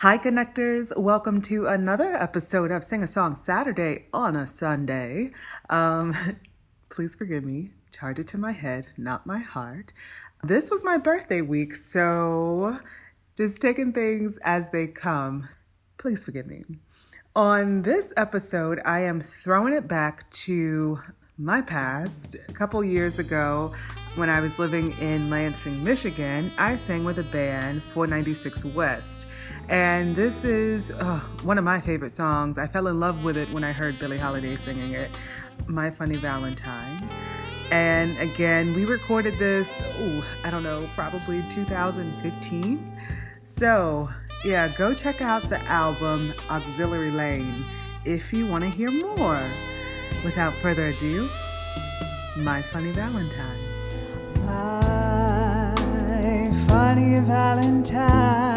Hi, connectors. Welcome to another episode of Sing a Song Saturday on a Sunday. Um, please forgive me. Charge it to my head, not my heart. This was my birthday week, so just taking things as they come. Please forgive me. On this episode, I am throwing it back to my past. A couple years ago, when I was living in Lansing, Michigan, I sang with a band 496 West. And this is uh, one of my favorite songs. I fell in love with it when I heard Billie Holiday singing it, My Funny Valentine. And again, we recorded this, ooh, I don't know, probably 2015. So, yeah, go check out the album Auxiliary Lane if you want to hear more. Without further ado, My Funny Valentine. My funny Valentine.